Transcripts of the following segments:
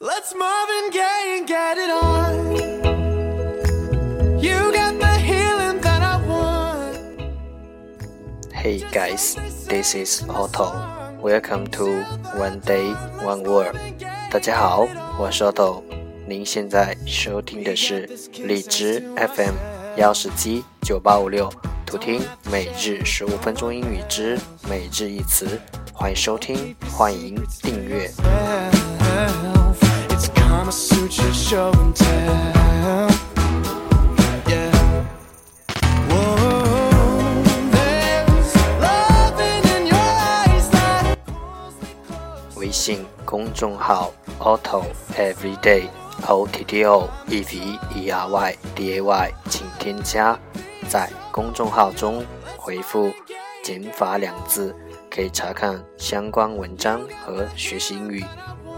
Let's Marvin Gaye and get it on. You got the healing that I want. Hey guys, this is Otto. Welcome to One Day One Word. 大家好，我是 Otto。您现在收听的是荔枝 FM 幺十七九八五六，图听每日十五分钟英语之每日一词。欢迎收听，欢迎订阅。Kama Sutra show and tell. Yeah. wooh loving in your eyes that 微信公众号 Otto Everyday O T T O E V E R Y D A Y，请添加。在公众号中回复“减法”两字，可以查看相关文章和学习英语，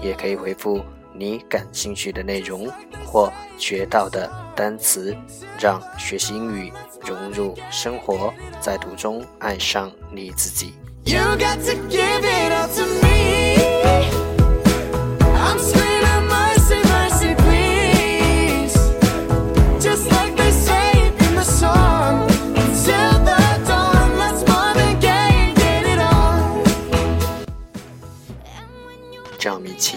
也可以回复你感兴趣的内容或学到的单词，让学习英语融入生活，在途中爱上你自己。You got to give it all to me. I'm screaming mercy, mercy, please. Just like they say in the song. Till the dawn, let's Marvin Gaye and get it on. 让我们一起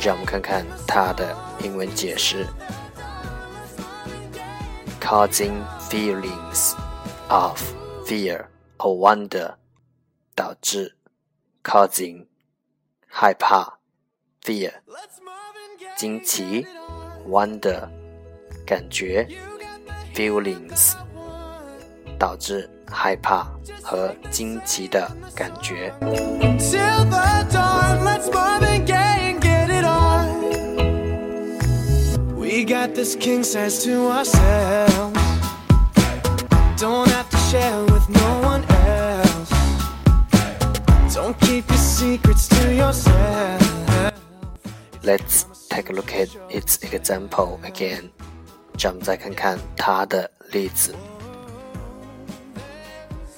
让我们看看它的英文解释。Causing feelings of fear or wonder，导致 causing 害怕 fear 惊奇 wonder 感觉 feelings 导致害怕和惊奇的感觉。 got this king size to ourselves. Don't have to share with no one else. Don't keep your secrets to yourself. Let's take a look at its example again. 让我们再看看它的例子。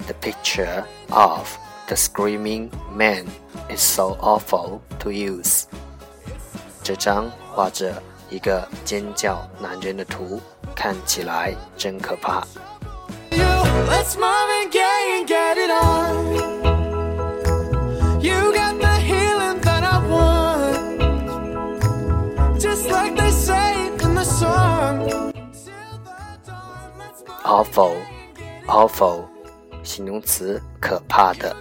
The picture of the screaming man is so awful to use. 这张画着 一个尖叫男人的图，看起来真可怕。You, let's Marvin Gaye and get it on. You got the healing that I want. Just like they say in the song. Till the dawn, let's Awful, awful，形容词，可怕的。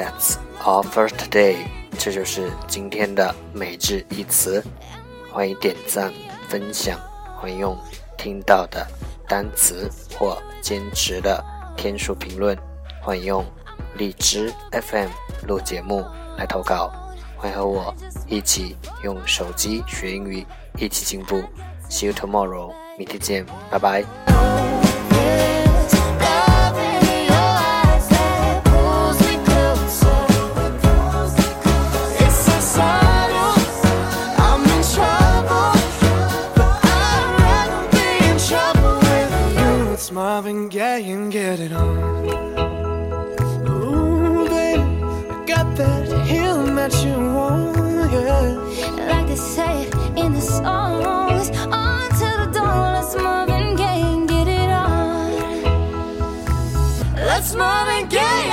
That's all for today。这就是今天的每日一词。欢迎点赞、分享，欢迎用听到的单词或坚持的天数评论，欢迎用荔枝 FM 录节目来投稿。欢迎和我一起用手机学英语，一起进步。See you tomorrow，明天见，拜拜。And get it on. Ooh, baby, I got that him that you want, yeah. Like they say in the songs, on to the dawn, let's Gaye and get it on. Let's Marvin Gaye